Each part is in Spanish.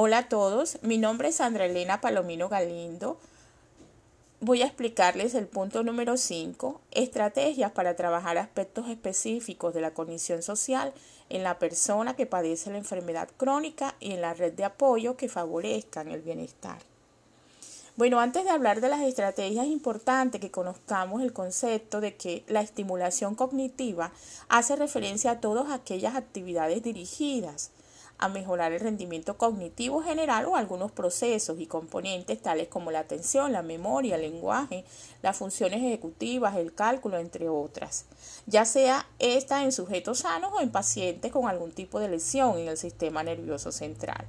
Hola a todos, mi nombre es Sandra Elena Palomino Galindo. Voy a explicarles el punto número 5, estrategias para trabajar aspectos específicos de la condición social en la persona que padece la enfermedad crónica y en la red de apoyo que favorezcan el bienestar. Bueno, antes de hablar de las estrategias, es importante que conozcamos el concepto de que la estimulación cognitiva hace referencia a todas aquellas actividades dirigidas a mejorar el rendimiento cognitivo general o algunos procesos y componentes tales como la atención, la memoria, el lenguaje, las funciones ejecutivas, el cálculo, entre otras, ya sea esta en sujetos sanos o en pacientes con algún tipo de lesión en el sistema nervioso central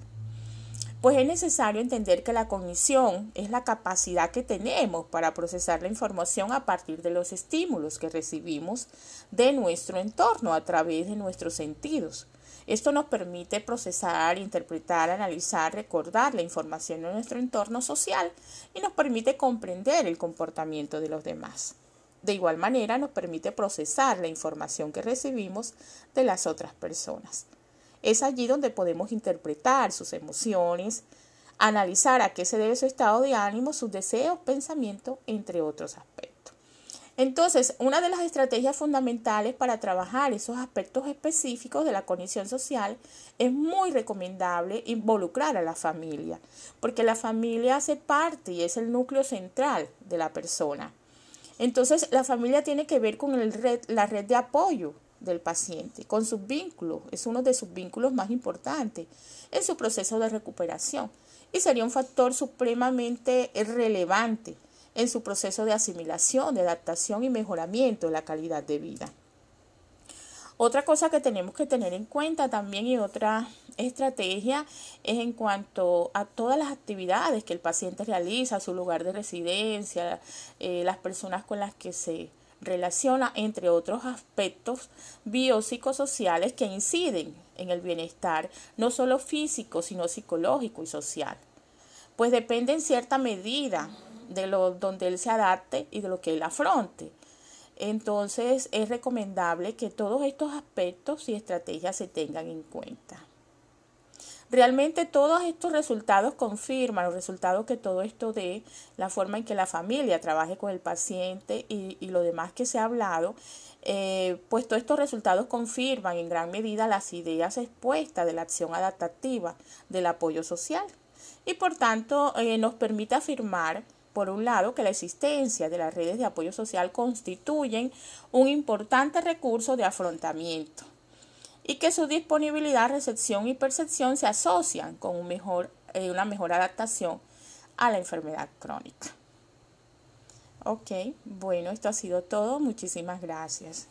pues es necesario entender que la cognición es la capacidad que tenemos para procesar la información a partir de los estímulos que recibimos de nuestro entorno a través de nuestros sentidos. Esto nos permite procesar, interpretar, analizar, recordar la información de nuestro entorno social y nos permite comprender el comportamiento de los demás. De igual manera nos permite procesar la información que recibimos de las otras personas. Es allí donde podemos interpretar sus emociones, analizar a qué se debe su estado de ánimo, sus deseos, pensamientos, entre otros aspectos. Entonces, una de las estrategias fundamentales para trabajar esos aspectos específicos de la condición social es muy recomendable involucrar a la familia, porque la familia hace parte y es el núcleo central de la persona. Entonces, la familia tiene que ver con la red de apoyo, del paciente, con sus vínculos, es uno de sus vínculos más importantes en su proceso de recuperación y sería un factor supremamente relevante en su proceso de asimilación, de adaptación y mejoramiento de la calidad de vida. Otra cosa que tenemos que tener en cuenta también y otra estrategia es en cuanto a todas las actividades que el paciente realiza, su lugar de residencia, eh, las personas con las que se relaciona entre otros aspectos biopsicosociales que inciden en el bienestar, no solo físico, sino psicológico y social. Pues depende en cierta medida de lo donde él se adapte y de lo que él afronte. Entonces es recomendable que todos estos aspectos y estrategias se tengan en cuenta. Realmente todos estos resultados confirman los resultados que todo esto dé, la forma en que la familia trabaje con el paciente y, lo demás que se ha hablado, eh, pues todos estos resultados confirman en gran medida las ideas expuestas de la acción adaptativa del apoyo social y por tanto eh, nos permite afirmar por un lado, que la existencia de las redes de apoyo social constituyen un importante recurso de afrontamiento y que su disponibilidad, recepción y percepción se asocian con eh, una mejor adaptación a la enfermedad crónica. Ok, bueno, esto ha sido todo. Muchísimas gracias.